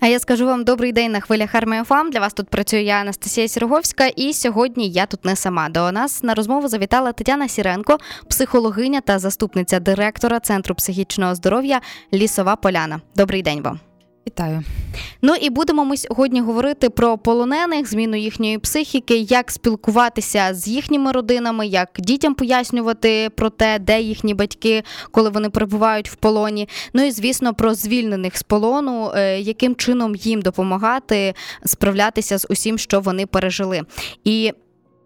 А я скажу вам добрий день на хвилях армія ФАМ. Для вас тут працює я Анастасія Сіроговська, і сьогодні я тут не сама. До нас на розмову завітала Тетяна Сіренко, психологиня та заступниця директора Центру психічного здоров'я Лісова Поляна. Добрий день вам. Вітаю. Ну і будемо ми сьогодні говорити про полонених, зміну їхньої психіки, як спілкуватися з їхніми родинами, як дітям пояснювати про те, де їхні батьки, коли вони перебувають в полоні. Ну і звісно, про звільнених з полону, е, яким чином їм допомагати справлятися з усім, що вони пережили. І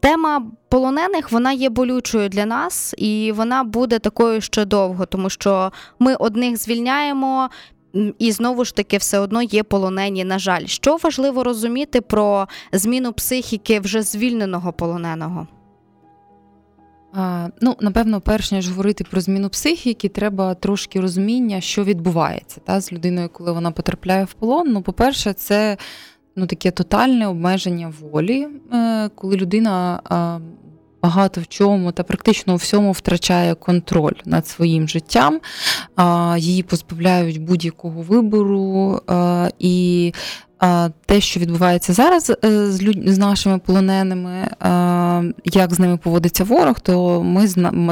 Тема полонених вона є болючою для нас, і вона буде такою ще довго, тому що ми одних звільняємо, і знову ж таки все одно є полонені. На жаль, що важливо розуміти про зміну психіки вже звільненого полоненого. Ну, напевно, перш ніж говорити про зміну психіки, треба трошки розуміння, що відбувається та, з людиною, коли вона потрапляє в полон. Ну, по-перше, це ну, таке тотальне обмеження волі, е, коли людина багато в чому та практично у всьому втрачає контроль над своїм життям, її позбавляють будь-якого вибору і. Те, що відбувається зараз е, з людь... з нашими полоненими, як з ними поводиться ворог, то ми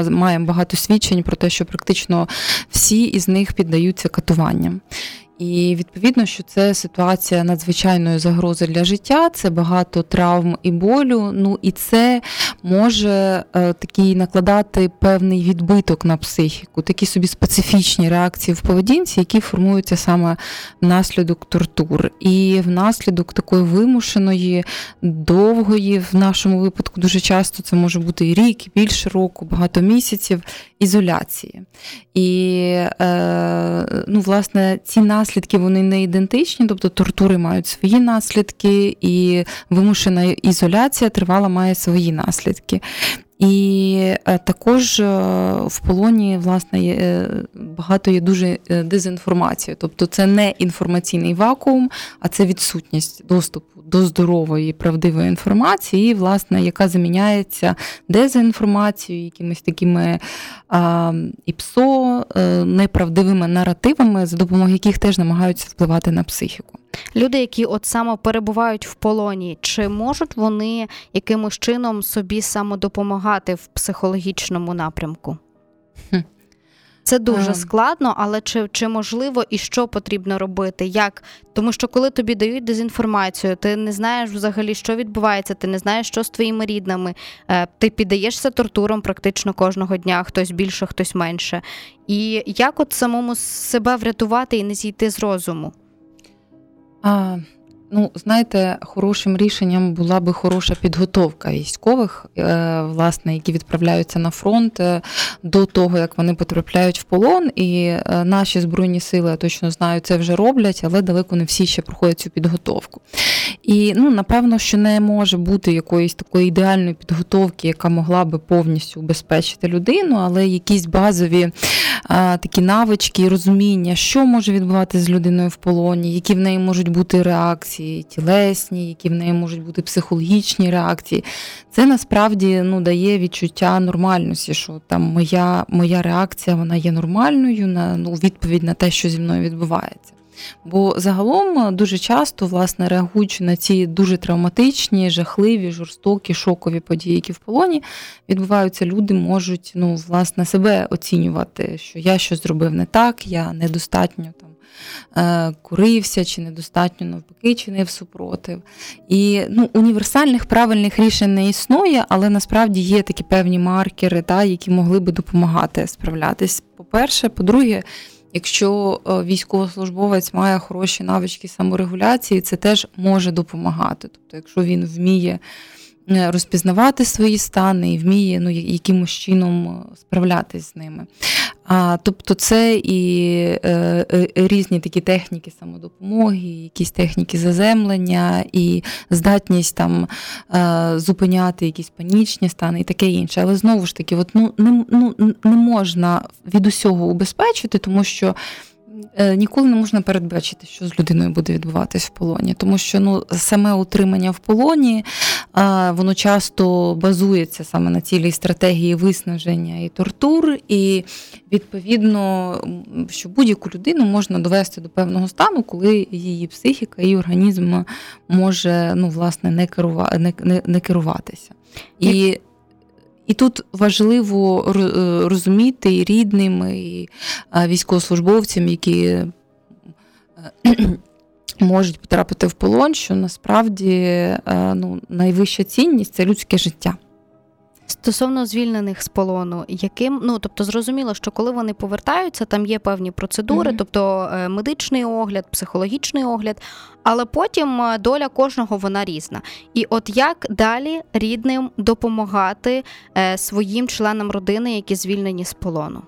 маємо багато свідчень про те, що практично всі із них піддаються катуванням. І відповідно, що це ситуація надзвичайної загрози для життя, це багато травм і болю. Ну і це може е, такий накладати певний відбиток на психіку, такі собі специфічні реакції в поведінці, які формуються саме внаслідок тортур. І внаслідок такої вимушеної, довгої, в нашому випадку дуже часто це може бути і рік, і більше року, багато місяців ізоляції. І е, ну, власне ці наслідки вони не ідентичні, тобто тортури мають свої наслідки, і вимушена ізоляція тривала має свої наслідки. І е, також е, в полоні власне е, багато є дуже дезінформації. Тобто це не інформаційний вакуум, а це відсутність доступу до здорової правдивої інформації, власне, яка заміняється дезінформацією, якимись такими а, ІПСО, неправдивими наративами, за допомогою яких теж намагаються впливати на психіку. Люди, які от саме перебувають в полоні, чи можуть вони якимось чином собі самодопомагати в психологічному напрямку? Це дуже ем. складно, але чи чи можливо і що потрібно робити? Як? Тому що коли тобі дають дезінформацію, ти не знаєш взагалі, що відбувається, ти не знаєш, що з твоїми рідними, е, ти піддаєшся тортурам практично кожного дня, хтось більше, хтось менше. І як от самому себе врятувати і не зійти з розуму? А, Ну, знаєте, хорошим рішенням була би хороша підготовка військових, е, власне, які відправляються на фронт е, до того, як вони потрапляють в полон. І е, наші збройні сили, я точно знаю, це вже роблять, але далеко не всі ще проходять цю підготовку. І ну, напевно, що не може бути якоїсь такої ідеальної підготовки, яка могла би повністю убезпечити людину, але якісь базові такі навички і розуміння, що може відбуватися з людиною в полоні, які в неї можуть бути реакції, тілесні, які в неї можуть бути психологічні реакції. Це насправді ну, дає відчуття нормальності, що там моя моя реакція вона є нормальною на ну, відповідь на те, що зі мною відбувається. Бо загалом дуже часто, власне, реагуючи на ці дуже травматичні, жахливі, жорстокі, шокові події, які в полоні відбуваються, люди можуть ну, власне, себе оцінювати, що я щось зробив не так, я недостатньо там. Е, курився, чи недостатньо навпаки, чинив супротив. І ну, універсальних правильних рішень не існує, але насправді є такі певні маркери, та, які могли би допомагати справлятись. По-перше, по-друге, Якщо е, військовослужбовець має хороші навички саморегуляції, це теж може допомагати. Тобто, якщо він вміє е, розпізнавати свої стани і вміє ну, якимось чином е, справлятись з ними. А, Тобто це і е, е, різні такі техніки самодопомоги, якісь техніки заземлення, і здатність там е, зупиняти якісь панічні стани і таке інше. Але знову ж таки, от, ну, не, ну, не можна від усього убезпечити, тому що ніколи не можна передбачити, що з людиною буде відбуватись в полоні, тому що ну саме утримання в полоні воно часто базується саме на цілій стратегії виснаження і тортур, і відповідно, що будь-яку людину можна довести до певного стану, коли її психіка і організм може ну власне не керувати не, не, не керуватися. І і тут важливо е, розуміти і рідним, і військовослужбовцям, які е, можуть потрапити в полон, що насправді е, ну, найвища цінність це людське життя. Стосовно звільнених з полону, яким ну тобто зрозуміло, що коли вони повертаються, там є певні процедури, mm-hmm. тобто е, медичний огляд, психологічний огляд, але потім е, доля кожного вона різна. І от як далі рідним допомагати е, своїм членам родини, які звільнені з полону?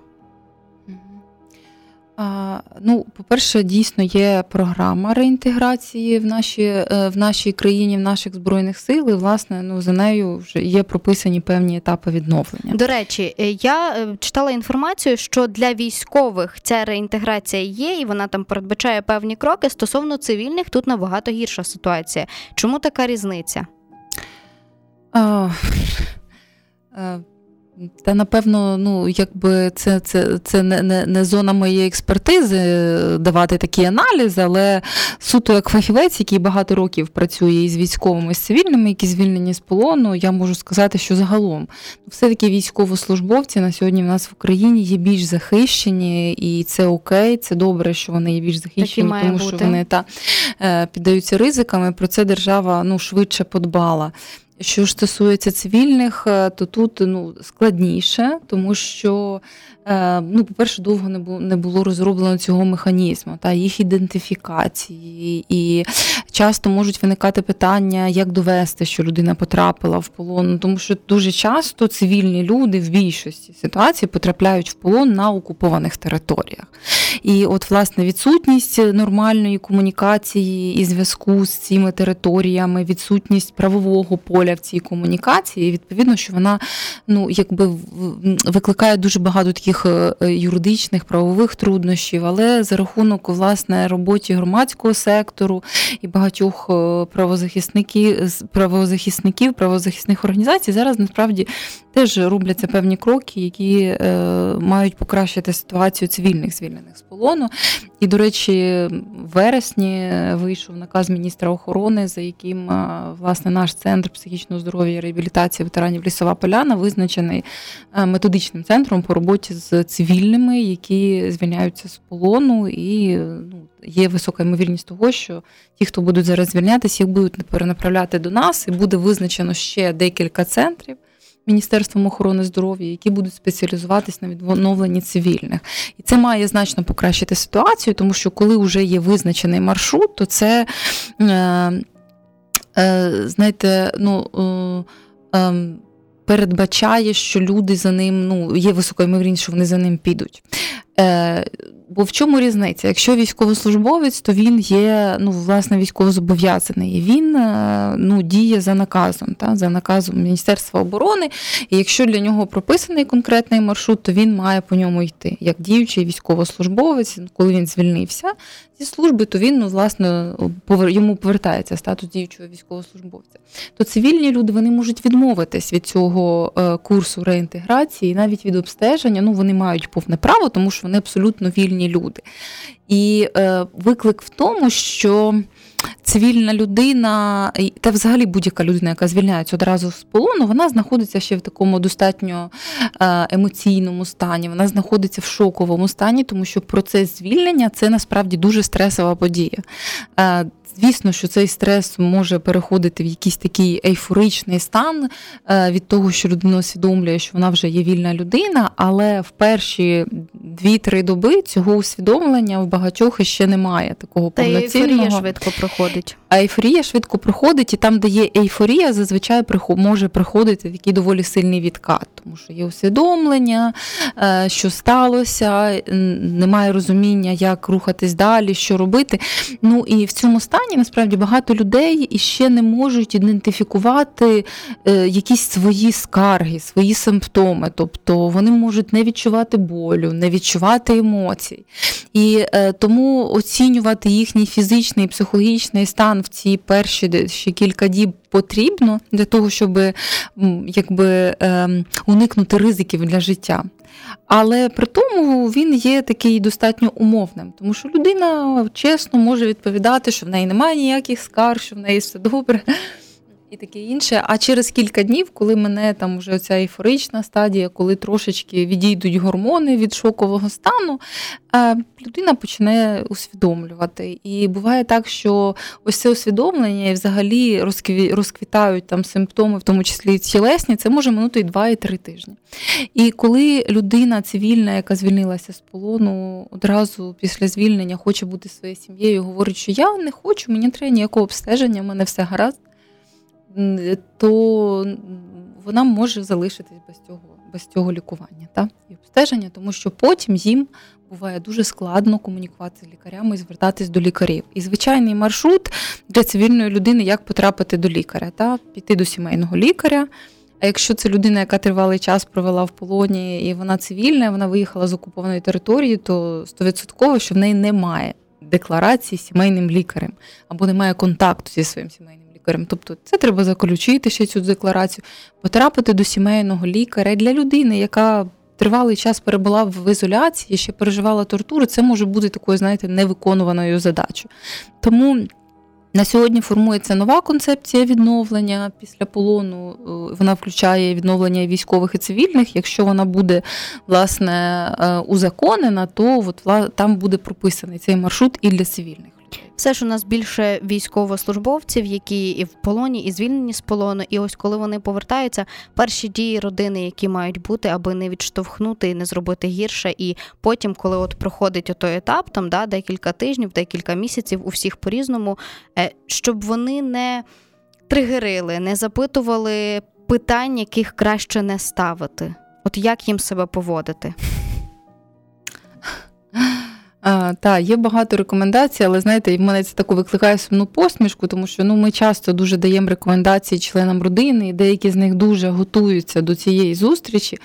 Ну, по-перше, дійсно є програма реінтеграції в нашій е, в нашій країні, в наших збройних сил. і, Власне, ну за нею вже є прописані певні етапи відновлення. До речі, е, я е, читала інформацію, що для військових ця реінтеграція є, і вона там передбачає певні кроки. Стосовно цивільних, тут набагато гірша ситуація. Чому така різниця? Та напевно, ну якби це це, це не не, не зона моєї експертизи е, давати такі аналізи, але суто як фахівець, який багато років працює із військовими з цивільними, які звільнені з полону, я можу сказати, що загалом все-таки військовослужбовці на сьогодні в нас в Україні є більш захищені, і це окей, це добре, що вони є більш захищені, тому бути. що вони та е, піддаються ризиками. Про це держава ну швидше подбала. Що ж стосується цивільних, е, то тут ну складніше, тому що Е, ну, по-перше, довго не було не було розроблено цього механізму та їх ідентифікації, і часто можуть виникати питання, як довести, що людина потрапила в полон. Ну, тому що дуже часто цивільні люди в більшості ситуацій потрапляють в полон на окупованих територіях. І от, власне, відсутність нормальної комунікації і зв'язку з цими територіями, відсутність правового поля в цій комунікації, відповідно, що вона ну, якби викликає дуже багато таких таких е, юридичних правових труднощів, але за рахунок власне роботі громадського сектору і багатьох е, правозахисників, правозахисників, правозахисних організацій зараз насправді теж робляться певні кроки, які е, мають покращити ситуацію цивільних звільнених полону. І, до речі, в вересні вийшов наказ міністра охорони, за яким власне наш центр психічного здоров'я і реабілітації ветеранів Лісова Поляна визначений методичним центром по роботі з цивільними, які звільняються з полону, і ну, є висока ймовірність того, що ті, хто будуть зараз звільнятися, їх будуть перенаправляти до нас, і буде визначено ще декілька центрів. Міністерством охорони здоров'я, які будуть спеціалізуватись на відновленні цивільних, і це має значно покращити ситуацію, тому що коли вже є визначений маршрут, то це е, е, знаєте, ну. Е, е, передбачає, що люди за ним ну є висока ймовірність, що вони за ним підуть. Е, Бо в чому різниця? Якщо військовослужбовець, то він є ну, власне військовозобов'язаний. Він е, ну, діє за наказом, та, за наказом Міністерства оборони. І якщо для нього прописаний конкретний маршрут, то він має по ньому йти. Як діючий військовослужбовець, коли він звільнився зі служби, то він ну, власне йому повертається статус діючого військовослужбовця. То цивільні люди вони можуть відмовитись від цього е, курсу реінтеграції, навіть від обстеження. Ну вони мають повне право, тому що вони абсолютно вільні люди. І е, виклик в тому, що цивільна людина, та взагалі будь-яка людина, яка звільняється одразу з полону, вона знаходиться ще в такому достатньо е, емоційному стані, вона знаходиться в шоковому стані, тому що процес звільнення це насправді дуже стресова подія. Звісно, що цей стрес може переходити в якийсь такий ейфоричний стан е, від того, що людина усвідомлює, що вона вже є вільна людина, але в перші дві-три доби цього усвідомлення в багатьох ще немає такого Та повноцінного. Та швидко проходить. Ейфорія швидко проходить, і там, де є ейфорія, зазвичай може приходити такий доволі сильний відкат, тому що є усвідомлення, е, що сталося, немає розуміння, як рухатись далі, що робити. Ну і в цьому стані насправді багато людей іще не можуть ідентифікувати е, якісь свої скарги, свої симптоми. Тобто вони можуть не відчувати болю, не відчувати емоцій. І е, тому оцінювати їхній фізичний і психологічний стан в ці перші ще кілька діб потрібно для того, щоб якби ем, уникнути ризиків для життя. Але при тому він є такий достатньо умовним, тому що людина чесно може відповідати, що в неї немає ніяких скарг, що в неї все добре і таке інше. А через кілька днів, коли мене там вже ця ейфорична стадія, коли трошечки відійдуть гормони від шокового стану, е, людина почне усвідомлювати. І буває так, що ось це усвідомлення і взагалі розквітають там симптоми, в тому числі тілесні, це може минути і 2 і 3 тижні. І коли людина цивільна, яка звільнилася з полону, одразу після звільнення хоче бути своєю сім'єю, говорить, що я не хочу, мені треба ніякого обстеження, в мене все гаразд то вона може залишитись без цього без цього лікування та? і обстеження, тому що потім їм буває дуже складно комунікувати з лікарями і звертатись до лікарів. І звичайний маршрут для цивільної людини, як потрапити до лікаря, та? піти до сімейного лікаря. А якщо це людина, яка тривалий час провела в полоні і вона цивільна, вона виїхала з окупованої території, то стовідсотково, що в неї немає декларації з сімейним лікарем або немає контакту зі своїм сімейним лікарем. Тобто це треба заключити ще цю декларацію, потрапити до сімейного лікаря для людини, яка тривалий час перебула в ізоляції, ще переживала тортури, це може бути такою, знаєте, невиконуваною задачою. Тому. На сьогодні формується нова концепція відновлення після полону. Е, вона включає відновлення військових і цивільних. Якщо вона буде власне е, узаконена, то от, там буде прописаний цей маршрут і для цивільних. Все ж у нас більше військовослужбовців, які і в полоні, і звільнені з полону. І ось коли вони повертаються, перші дії родини, які мають бути, аби не відштовхнути і не зробити гірше. І потім, коли от проходить той етап, там да, декілька тижнів, декілька місяців, у всіх по-різному, е, щоб вони не тригерили, не запитували питань, яких краще не ставити. От як їм себе поводити? Так, є багато рекомендацій, але знаєте, в мене це таку викликає сумну посмішку, тому що ну, ми часто дуже даємо рекомендації членам родини, і деякі з них дуже готуються до цієї зустрічі.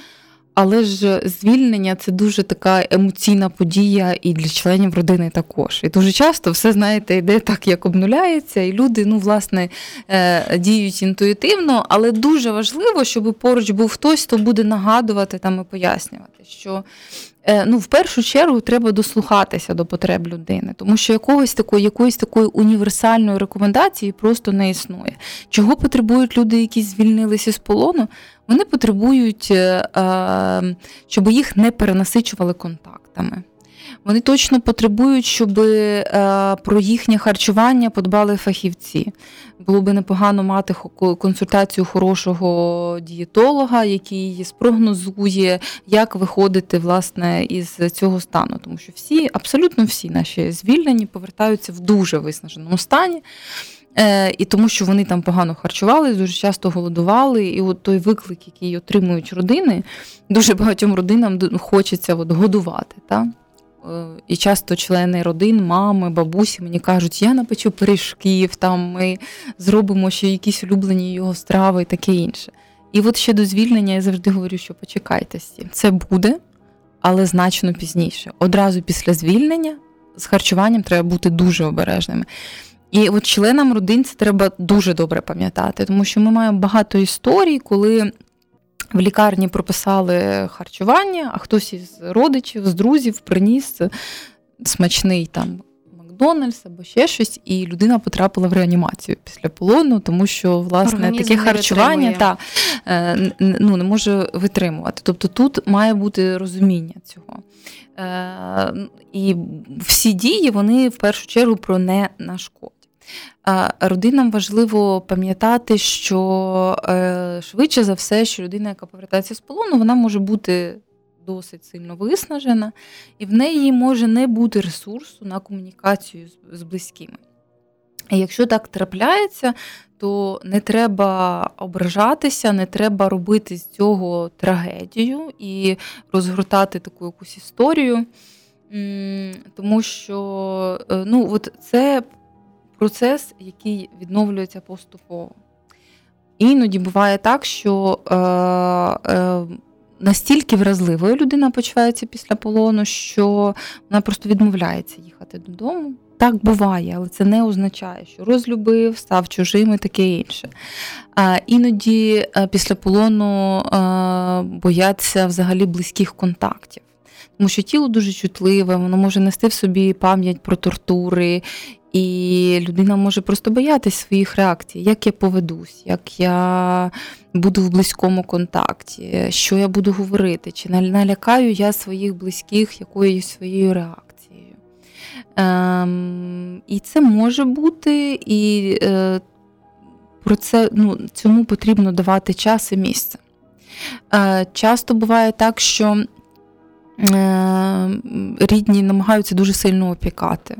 Але ж звільнення це дуже така емоційна подія і для членів родини також. І дуже часто все, знаєте, йде так, як обнуляється, і люди, ну, власне, е, діють інтуїтивно, але дуже важливо, щоб поруч був хтось, хто буде нагадувати там і пояснювати, що Е, ну, в першу чергу треба дослухатися до потреб людини, тому що якогось такої, якоїсь такої універсальної рекомендації просто не існує. Чого потребують люди, які звільнилися з полону? Вони потребують, е, е, щоб їх не перенасичували контактами. Вони точно потребують, щоб е, про їхнє харчування подбали фахівці. Було би непогано мати консультацію хорошого дієтолога, який спрогнозує, як виходити власне із цього стану. Тому що всі, абсолютно всі наші звільнені повертаються в дуже виснаженому стані. Е, і тому, що вони там погано харчували, дуже часто голодували. І от той виклик, який отримують родини, дуже багатьом родинам хочеться от годувати. Так? Е, і часто члени родин, мами, бабусі мені кажуть, я напечу пиріжків, там ми зробимо ще якісь улюблені його страви і таке інше. І от ще до звільнення я завжди говорю, що почекайте, це буде, але значно пізніше. Одразу після звільнення з харчуванням треба бути дуже обережними. І от членам родин це треба дуже добре пам'ятати, тому що ми маємо багато історій, коли в лікарні прописали харчування, а хтось із родичів, з друзів приніс смачний там Макдональдс або ще щось, і людина потрапила в реанімацію після полону, тому що власне Організм таке харчування та, е, ну, не може витримувати. Тобто тут має бути розуміння цього. Е, і всі дії вони в першу чергу про не нашкодять. Родинам важливо пам'ятати, що е, швидше за все, що людина, яка повертається з полону, вона може бути досить сильно виснажена, і в неї може не бути ресурсу на комунікацію з близькими. І якщо так трапляється, то не треба ображатися, не треба робити з цього трагедію і розгортати таку якусь історію, тому що е, ну, от це процес, який відновлюється поступово. Іноді буває так, що е, е, настільки вразливою людина почувається після полону, що вона просто відмовляється їхати додому. Так буває, але це не означає, що розлюбив, став чужим і таке інше. А Іноді е, після полону е, бояться взагалі близьких контактів. Тому що тіло дуже чутливе, воно може нести в собі пам'ять про тортури, і людина може просто боятися своїх реакцій, як я поведусь, як я буду в близькому контакті, що я буду говорити, чи налякаю я своїх близьких якоюсь своєю реакцією. Ем, І це може бути, і е, про це ну, цьому потрібно давати час і місце. Е, Часто буває так, що е, рідні намагаються дуже сильно опікати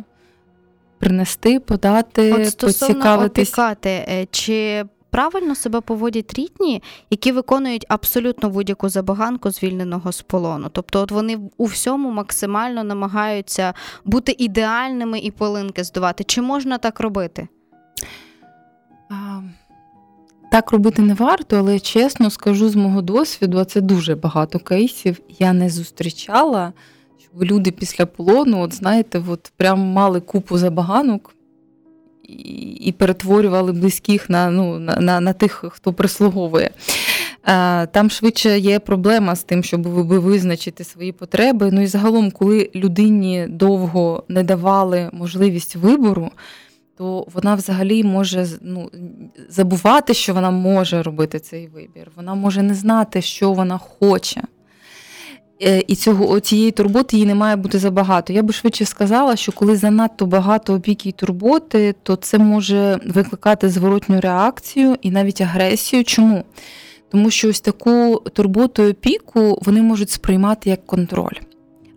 принести, подати, От стосовно поцікавитись. опікати, е, чи правильно себе поводять рідні, які виконують абсолютно будь-яку забаганку звільненого з полону? Тобто, от вони у всьому максимально намагаються бути ідеальними і полинки здавати. Чи можна так робити? А... Так робити не варто, але чесно скажу з мого досвіду, а це дуже багато кейсів. Я не зустрічала люди після полону, от знаєте, от прям мали купу забаганок і перетворювали близьких на ну, на, на, на тих, хто прислуговує. Там швидше є проблема з тим, щоб ви визначити свої потреби. Ну і загалом, коли людині довго не давали можливість вибору, то вона взагалі може ну, забувати, що вона може робити цей вибір. Вона може не знати, що вона хоче. Е, і цього цієї турботи їй не має бути забагато. Я би швидше сказала, що коли занадто багато опіки і турботи, то це може викликати зворотню реакцію і навіть агресію. Чому? Тому що ось таку турботу і опіку вони можуть сприймати як контроль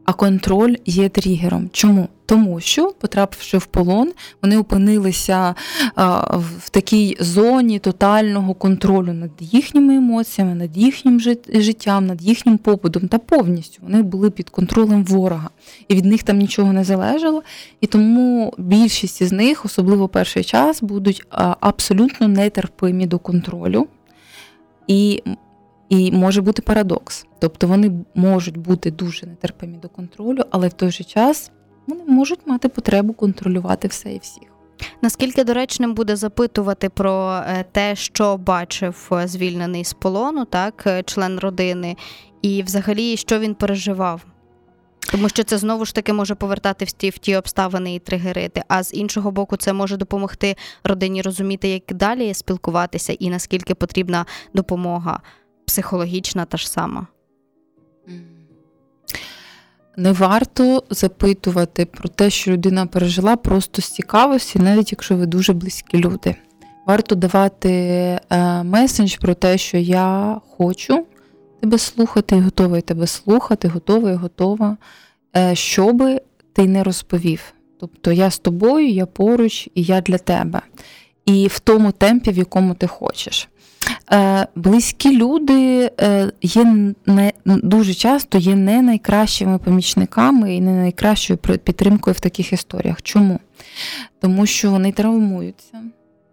а контроль є тригером. Чому? Тому що, потрапивши в полон, вони опинилися в такій зоні тотального контролю над їхніми емоціями, над їхнім життям, над їхнім побудом та повністю вони були під контролем ворога, і від них там нічого не залежало. І тому більшість із них, особливо перший час, будуть абсолютно нетерпимі до контролю. І і може бути парадокс. Тобто вони можуть бути дуже нетерпимі до контролю, але в той же час вони можуть мати потребу контролювати все і всіх. Наскільки доречним буде запитувати про е, те, що бачив е, звільнений з полону, так, е, член родини, і взагалі що він переживав? Тому що це знову ж таки може повертати в ті, в ті обставини і тригерити. А з іншого боку, це може допомогти родині розуміти, як далі спілкуватися, і наскільки потрібна допомога психологічна та ж сама. Не варто запитувати про те, що людина пережила просто з цікавості, навіть якщо ви дуже близькі люди. Варто давати е, месендж про те, що я хочу тебе слухати, і готовий тебе слухати, готова, е, що би ти не розповів. Тобто я з тобою, я поруч і я для тебе. І в тому темпі, в якому ти хочеш. Е, близькі люди е, є не дуже часто є не найкращими помічниками і не найкращою підтримкою в таких історіях. Чому? Тому що вони травмуються.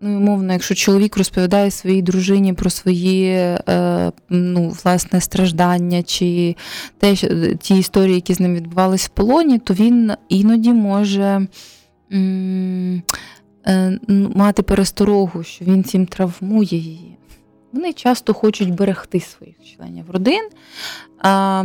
Ну, умовно, якщо чоловік розповідає своїй дружині про свої е, ну, власне страждання чи те, ті історії, які з ним відбувалися в полоні, то він іноді може м- мати пересторогу, що він цим травмує її. Вони часто хочуть берегти своїх членів родин. А,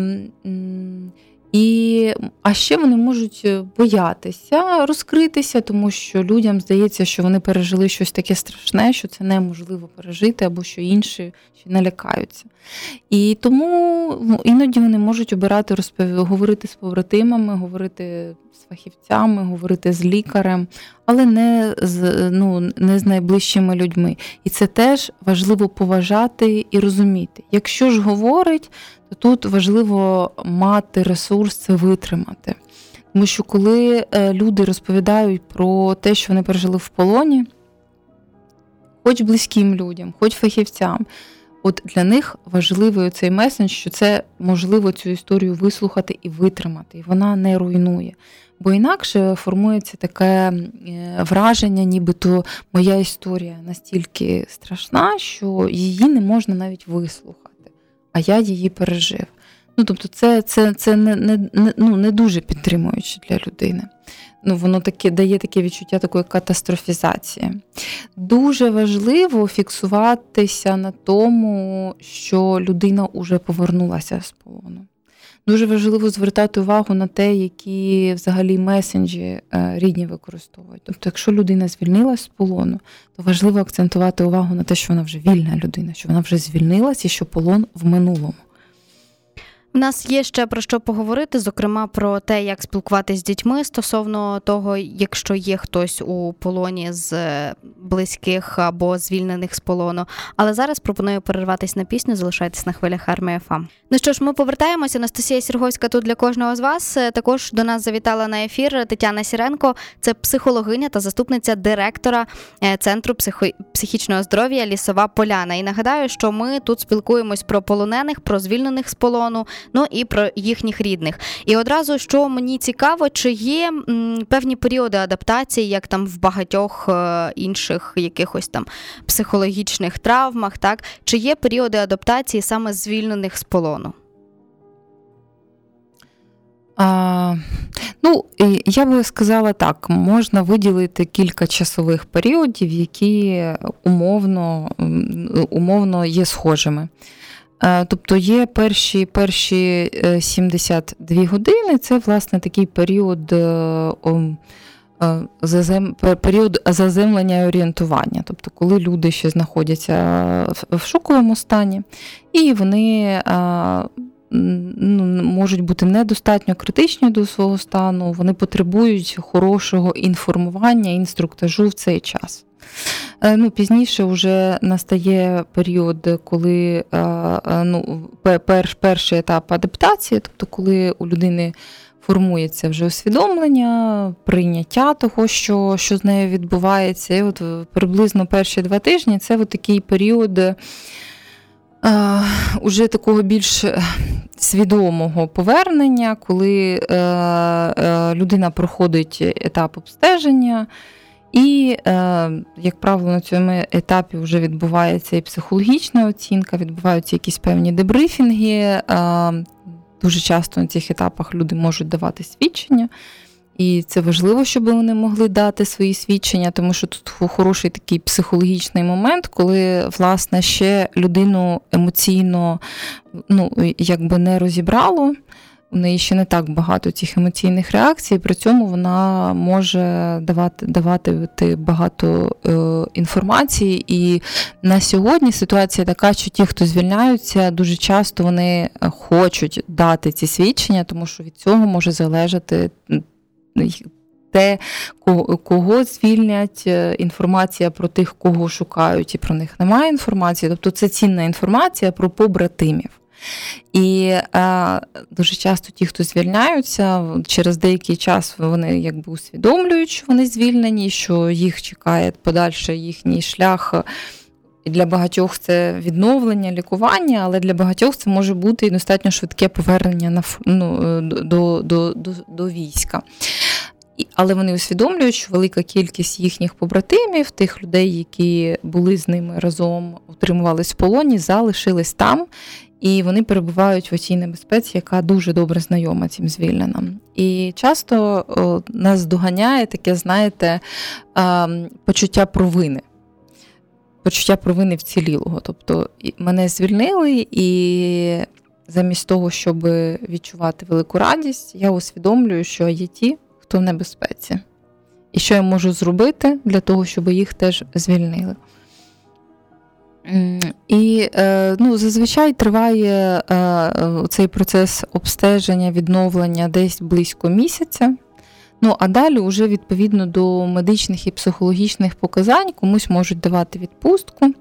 і, А ще вони можуть е, боятися розкритися, тому що людям здається, що вони пережили щось таке страшне, що це неможливо пережити, або що інші ще налякаються. І тому ну, іноді вони можуть обирати розпов... говорити з побратимами, говорити з фахівцями, говорити з лікарем, але не з ну, не з найближчими людьми. І це теж важливо поважати і розуміти. Якщо ж говорить, то тут важливо мати ресурс це витримати. Тому що коли е, люди розповідають про те, що вони пережили в полоні, хоч близьким людям, хоч фахівцям, от для них важливий цей месендж, що це можливо цю історію вислухати і витримати, і вона не руйнує. Бо інакше формується таке враження, нібито моя історія настільки страшна, що її не можна навіть вислухати, а я її пережив. Ну, тобто, це це, це не не, ну, не дуже підтримуюче для людини. Ну, Воно таке дає таке відчуття такої катастрофізації. Дуже важливо фіксуватися на тому, що людина вже повернулася з полону. Дуже важливо звертати увагу на те, які взагалі месенджі е, рідні використовують. Тобто, якщо людина звільнилась з полону, то важливо акцентувати увагу на те, що вона вже вільна людина, що вона вже звільнилась і що полон в минулому. У нас є ще про що поговорити, зокрема про те, як спілкуватися з дітьми стосовно того, якщо є хтось у полоні з близьких або звільнених з полону. Але зараз пропоную перерватися на пісню, залишайтесь на хвилях Армія FM. Ну що ж, ми повертаємося. Анастасія Сірговська тут для кожного з вас. Також до нас завітала на ефір Тетяна Сіренко, це психологиня та заступниця директора е, центру психо... психічного здоров'я Лісова Поляна. І нагадаю, що ми тут спілкуємось про полонених, про звільнених з полону ну і про їхніх рідних. І одразу що мені цікаво, чи є певні періоди адаптації, як там в багатьох е, інших якихось там психологічних травмах, так чи є періоди адаптації саме звільнених з полону? А, Ну, я би сказала так: можна виділити кілька часових періодів, які умовно умовно є схожими. Е, тобто є перші перші 72 е, години, це власне такий період е, період заземлення і орієнтування, тобто коли люди ще знаходяться в шоковому стані, і вони ну, можуть бути недостатньо критичні до свого стану, вони потребують хорошого інформування, інструктажу в цей час. Е, ну, Пізніше вже настає період, коли е, е, ну, перш, перший етап адаптації, тобто коли у людини формується вже усвідомлення, прийняття того, що що з нею відбувається. І от приблизно перші два тижні це от такий період уже такого більш свідомого повернення, коли людина проходить етап обстеження. І, е, як правило, на цьому етапі вже відбувається і психологічна оцінка, відбуваються якісь певні дебрифінги. Е, дуже часто на цих етапах люди можуть давати свідчення. І це важливо, щоб вони могли дати свої свідчення, тому що тут хороший такий психологічний момент, коли власне ще людину емоційно ну, якби не розібрало у неї ще не так багато цих емоційних реакцій, при цьому вона може давати давати багато е, інформації. І на сьогодні ситуація така, що ті, хто звільняються, дуже часто вони хочуть дати ці свідчення, тому що від цього може залежати. Те, кого звільнять, е, інформація про тих, кого шукають, і про них немає інформації. Тобто це цінна інформація про побратимів. І е, дуже часто ті, хто звільняються, через деякий час вони якби усвідомлюють, що вони звільнені, що їх чекає подальший їхній шлях. І для багатьох це відновлення, лікування, але для багатьох це може бути і достатньо швидке повернення на ну, е, до, до, до, до війська. Але вони усвідомлюють, що велика кількість їхніх побратимів, тих людей, які були з ними разом, утримувались в полоні, залишились там, і вони перебувають в оцій небезпеці, яка дуже добре знайома цим звільненим. І часто о, нас доганяє таке, знаєте, почуття провини. Почуття провини вцілілого. Тобто мене звільнили, і замість того, щоб відчувати велику радість, я усвідомлюю, що є ті, хто в небезпеці. І що я можу зробити для того, щоб їх теж звільнили. І е, ну, зазвичай триває е, цей процес обстеження, відновлення десь близько місяця. Ну, а далі, вже відповідно до медичних і психологічних показань, комусь можуть давати відпустку,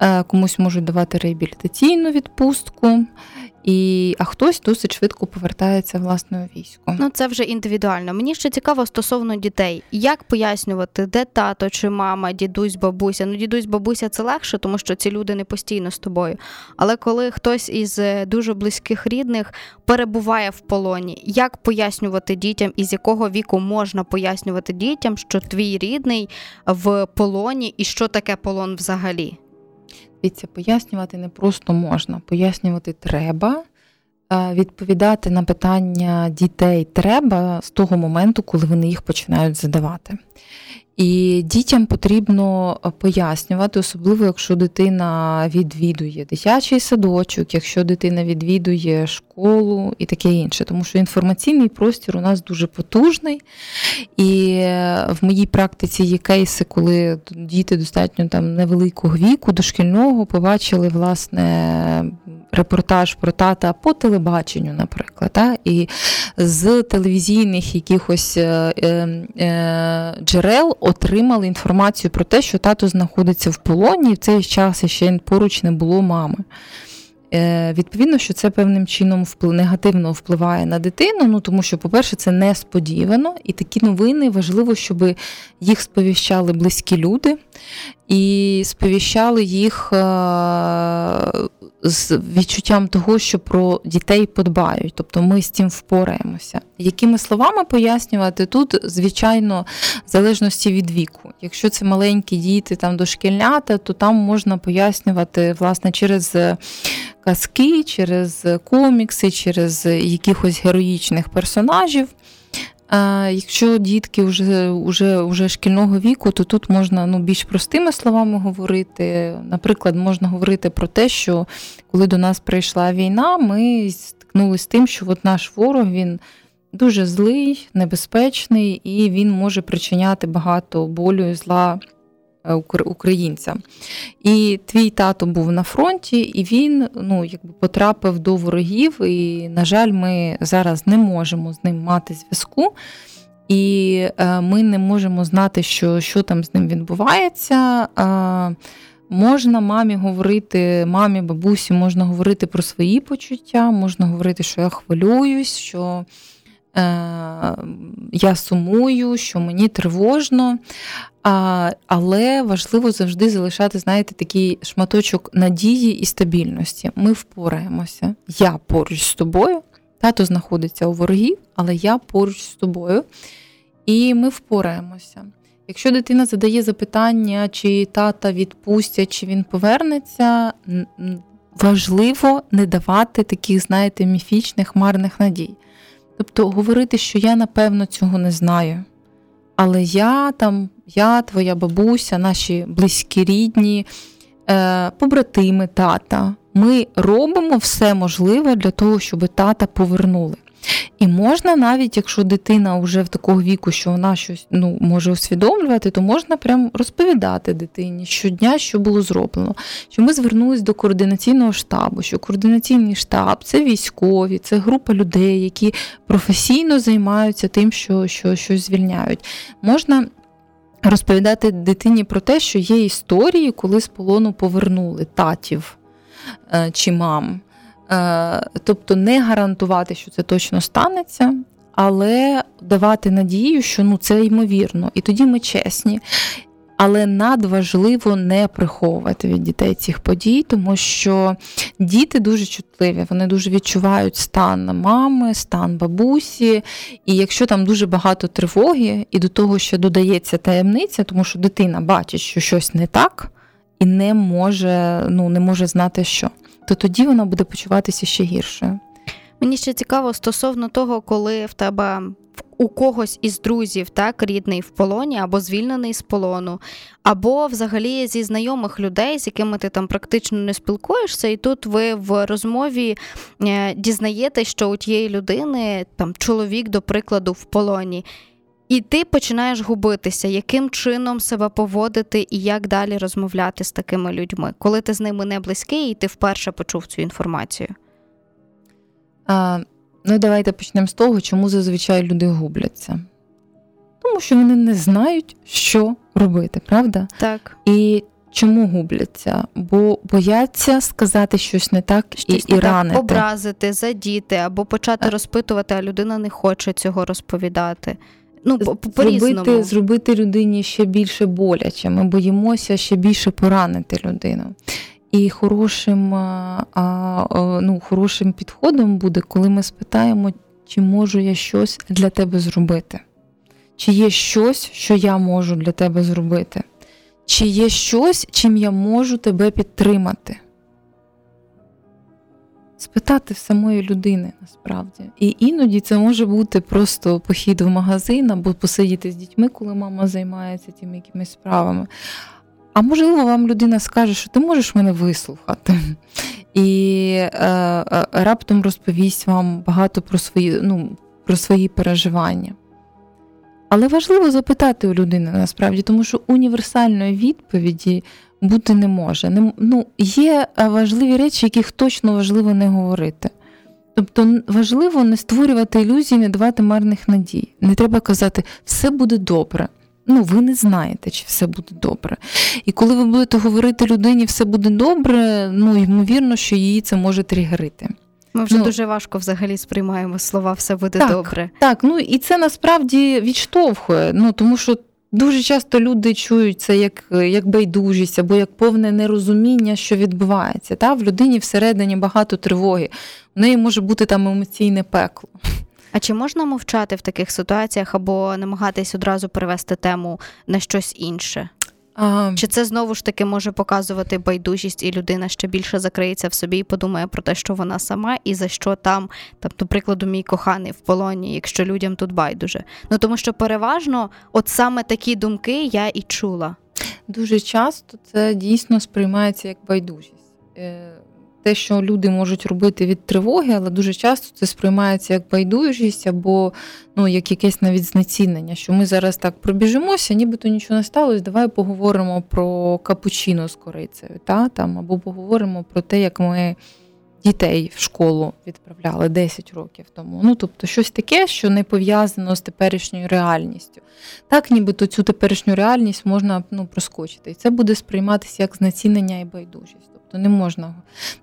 е, комусь можуть давати реабілітаційну відпустку. І, а хтось досить швидко повертається власне у військо. Ну це вже індивідуально. Мені ще цікаво стосовно дітей. Як пояснювати, де тато чи мама, дідусь, бабуся? Ну, дідусь, бабуся це легше, тому що ці люди не постійно з тобою. Але коли хтось із е, дуже близьких рідних перебуває в полоні, як пояснювати дітям, із якого віку можна пояснювати дітям, що твій рідний в полоні і що таке полон взагалі? Дивіться, пояснювати не просто можна, пояснювати треба. Відповідати на питання дітей треба з того моменту, коли вони їх починають задавати. І дітям потрібно е, пояснювати, особливо якщо дитина відвідує дитячий садочок, якщо дитина відвідує школу і таке інше, тому що інформаційний простір у нас дуже потужний. І е, в моїй практиці є кейси, коли діти достатньо там невеликого віку, дошкільного, побачили власне репортаж про тата по телебаченню, наприклад. Та? І з телевізійних якихось е, е, джерел отримали інформацію про те, що тато знаходиться в полоні, і в цей час ще поруч не було мами. Е, Відповідно, що це певним чином вплив, негативно впливає на дитину, ну тому що, по-перше, це несподівано, і такі новини важливо, щоб їх сповіщали близькі люди і сповіщали їх е, з відчуттям того, що про дітей подбають, тобто ми з цим впораємося. Якими словами пояснювати тут, звичайно, в залежності від віку. Якщо це маленькі діти, там дошкільнята, то там можна пояснювати власне через казки, через комікси, через якихось героїчних персонажів. Якщо дітки вже вже, вже шкільного віку, то тут можна ну, більш простими словами говорити. Наприклад, можна говорити про те, що коли до нас прийшла війна, ми стикнулися з тим, що от наш ворог він дуже злий, небезпечний і він може причиняти багато болю і зла Е, українцям. І твій тато був на фронті, і він ну, якби потрапив до ворогів. І, на жаль, ми зараз не можемо з ним мати зв'язку. І е, ми не можемо знати, що що там з ним відбувається. Можна мамі говорити, мамі, бабусі, можна говорити про свої почуття, можна говорити, що я хвилююсь, що я сумую, що мені тривожно. Але важливо завжди залишати, знаєте, такий шматочок надії і стабільності. Ми впораємося. Я поруч з тобою. Тато знаходиться у ворогів, але я поруч з тобою. І ми впораємося. Якщо дитина задає запитання, чи тата відпустять, чи він повернеться, важливо не давати таких, знаєте, міфічних марних надій. Тобто говорити, що я напевно цього не знаю. Але я там, я, твоя бабуся, наші близькі рідні, е, побратими тата, ми робимо все можливе для того, щоб тата повернули. І можна навіть, якщо дитина вже в такого віку, що вона щось ну, може усвідомлювати, то можна прям розповідати дитині щодня, що було зроблено. Що ми звернулись до координаційного штабу, що координаційний штаб це військові, це група людей, які професійно займаються тим, що, що щось звільняють. Можна. Розповідати дитині про те, що є історії, коли з полону повернули татів е, чи мам. Е, тобто не гарантувати, що це точно станеться, але давати надію, що ну це ймовірно, і тоді ми чесні. Але надважливо не приховувати від дітей цих подій, тому що діти дуже чутливі, вони дуже відчувають стан мами, стан бабусі. І якщо там дуже багато тривоги, і до того ще додається таємниця, тому що дитина бачить, що щось не так, і не може, ну, не може знати, що то тоді вона буде почуватися ще гірше. Мені ще цікаво стосовно того, коли в тебе у когось із друзів так рідний в полоні або звільнений з полону, або взагалі зі знайомих людей, з якими ти там практично не спілкуєшся, і тут ви в розмові е, дізнаєтесь, що у тієї людини там чоловік, до прикладу, в полоні. І ти починаєш губитися, яким чином себе поводити і як далі розмовляти з такими людьми, коли ти з ними не близький і ти вперше почув цю інформацію. А, Ну, давайте почнемо з того, чому зазвичай люди губляться. Тому що вони не знають, що робити, правда? Так. І Чому губляться? Бо бояться сказати щось не так щось і, не і ранити. образити, задіти або почати розпитувати, а людина не хоче цього розповідати. Ну, зробити, зробити людині ще більше боляче. Ми боїмося ще більше поранити людину. І хорошим а, ну, хорошим підходом буде, коли ми спитаємо, чи можу я щось для тебе зробити. Чи є щось, що я можу для тебе зробити? Чи є щось, чим я можу тебе підтримати? Спитати в самої людини насправді. І іноді це може бути просто похід в магазин або посидіти з дітьми, коли мама займається тими якимись справами. А можливо, вам людина скаже, що ти можеш мене вислухати. І е, е, раптом розповість вам багато про свої, ну, про свої переживання. Але важливо запитати у людини насправді, тому що універсальної відповіді бути не може. Не, ну, Є е, важливі речі, яких точно важливо не говорити. Тобто важливо не створювати ілюзії, не давати марних надій. Не треба казати, все буде добре. Ну, ви не знаєте, чи все буде добре. І коли ви будете говорити людині, все буде добре, ну ймовірно, що її це може тригерити. Ми вже ну, дуже важко взагалі сприймаємо слова все буде так, добре. Так, ну і це насправді відштовхує. Ну тому що дуже часто люди чують це як як байдужість або як повне нерозуміння, що відбувається. Та? В людині всередині багато тривоги. У неї може бути там емоційне пекло. А чи можна мовчати в таких ситуаціях або намагатись одразу перевести тему на щось інше? А... Чи це знову ж таки може показувати байдужість, і людина ще більше закриється в собі і подумає про те, що вона сама, і за що там, там, до прикладу, мій коханий в полоні, якщо людям тут байдуже? Ну тому що переважно, от саме такі думки я і чула. Дуже часто це дійсно сприймається як байдужість. Те, що люди можуть робити від тривоги, але дуже часто це сприймається як байдужість або ну, як якесь навіть знецінення, що ми зараз так пробіжимося, нібито нічого не сталося. Давай поговоримо про капучино з корицею, та? Там, або поговоримо про те, як ми. Дітей в школу відправляли 10 років тому. Ну, тобто, щось таке, що не пов'язано з теперішньою реальністю. Так, нібито цю теперішню реальність можна ну, проскочити. І це буде сприйматися як знецінення і байдужість. Тобто не можна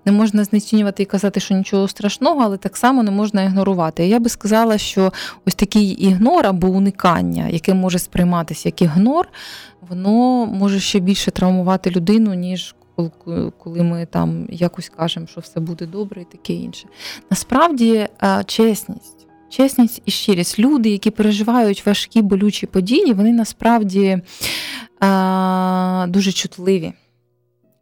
не можна знецінювати і казати, що нічого страшного, але так само не можна ігнорувати. Я би сказала, що ось такий ігнор або уникання, яке може сприйматися як ігнор, воно може ще більше травмувати людину, ніж коли ми там якось кажемо, що все буде добре і таке інше. Насправді, чесність. Чесність і щирість. Люди, які переживають важкі болючі події, вони насправді дуже чутливі.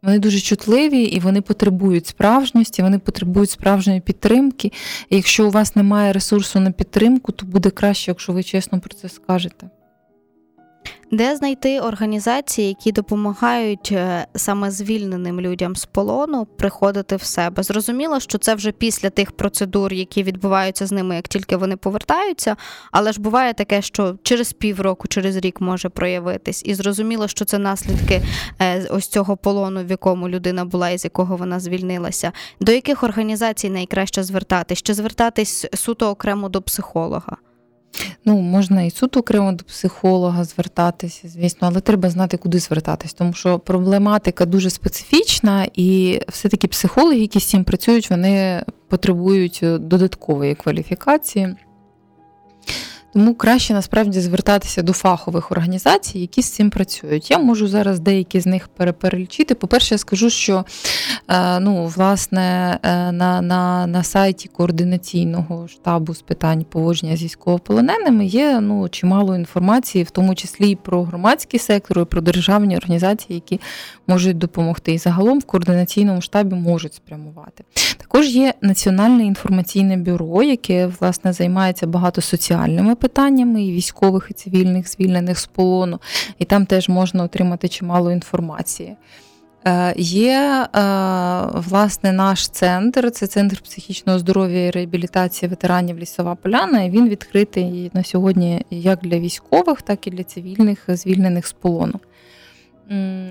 Вони дуже чутливі і вони потребують справжності, вони потребують справжньої підтримки. І якщо у вас немає ресурсу на підтримку, то буде краще, якщо ви чесно про це скажете. Де знайти організації, які допомагають е, саме звільненим людям з полону приходити в себе? Зрозуміло, що це вже після тих процедур, які відбуваються з ними, як тільки вони повертаються, але ж буває таке, що через півроку, через рік може проявитись, і зрозуміло, що це наслідки е, ось цього полону, в якому людина була і з якого вона звільнилася. До яких організацій найкраще звертатись? Чи звертатись суто окремо до психолога? Ну, можна і суд окремо до психолога звертатися, звісно, але треба знати, куди звертатись, тому що проблематика дуже специфічна, і все-таки психологи, які з цим працюють, вони потребують додаткової кваліфікації. Тому краще насправді звертатися до фахових організацій, які з цим працюють. Я можу зараз деякі з них перелічити. По-перше, я скажу, що е, ну, власне е, на на, на сайті координаційного штабу з питань поводження з військовополоненими є ну, чимало інформації, в тому числі і про громадський сектор, і про державні організації, які можуть допомогти. І загалом в координаційному штабі можуть спрямувати. Також є Національне інформаційне бюро, яке власне займається багато соціальними питаннями і військових і цивільних звільнених з полону, і там теж можна отримати чимало інформації. Е, є е, власне наш центр, це центр психічного здоров'я і реабілітації ветеранів Лісова Поляна. і Він відкритий на сьогодні як для військових, так і для цивільних звільнених з полону.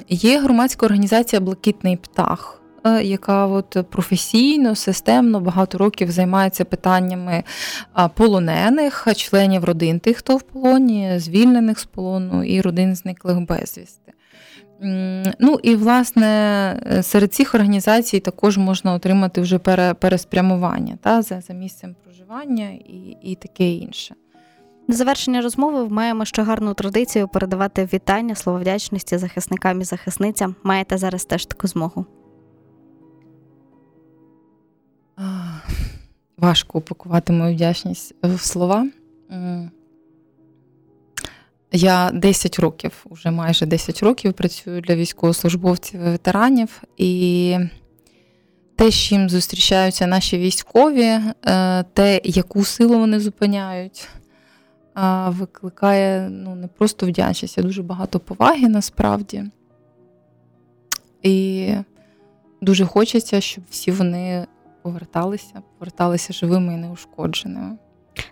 Є громадська організація Блакитний птах. Е, яка от професійно, системно багато років займається питаннями полонених, членів родин тих, хто в полоні, звільнених з полону і родин зниклих безвісти. Ну і власне е, серед цих організацій також можна отримати вже переспрямування та, за за місцем проживання і, і таке інше. На завершення розмови маємо ще гарну традицію передавати вітання, слово вдячності захисникам і захисницям. Маєте зараз теж таку змогу. Важко упакувати мою вдячність в слова. Я 10 років, вже майже 10 років працюю для військовослужбовців і ветеранів, і те, з чим зустрічаються наші військові, е, те, яку силу вони зупиняють, викликає ну, не просто вдячність, а дуже багато поваги насправді. І дуже хочеться, щоб всі вони поверталися, поверталися живими і неушкодженими.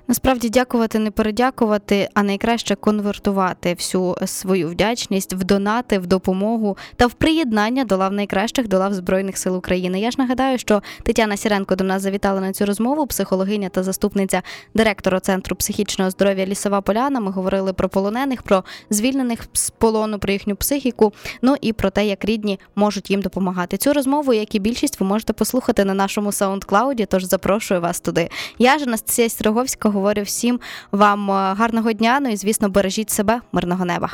Насправді дякувати, не передякувати, а найкраще конвертувати всю свою вдячність в донати, в допомогу та в приєднання до лав найкращих до лав Збройних сил України. Я ж нагадаю, що Тетяна Сіренко до нас завітала на цю розмову, психологиня та заступниця директора центру психічного здоров'я Лісова Поляна. Ми говорили про полонених, про звільнених з полону, про їхню психіку. Ну і про те, як рідні можуть їм допомагати. Цю розмову, як і більшість, ви можете послухати на нашому саундклауді. Тож запрошую вас туди. Я ж Анастасія Строговська говорю всім вам е, гарного дня. Ну і звісно, бережіть себе, мирного неба.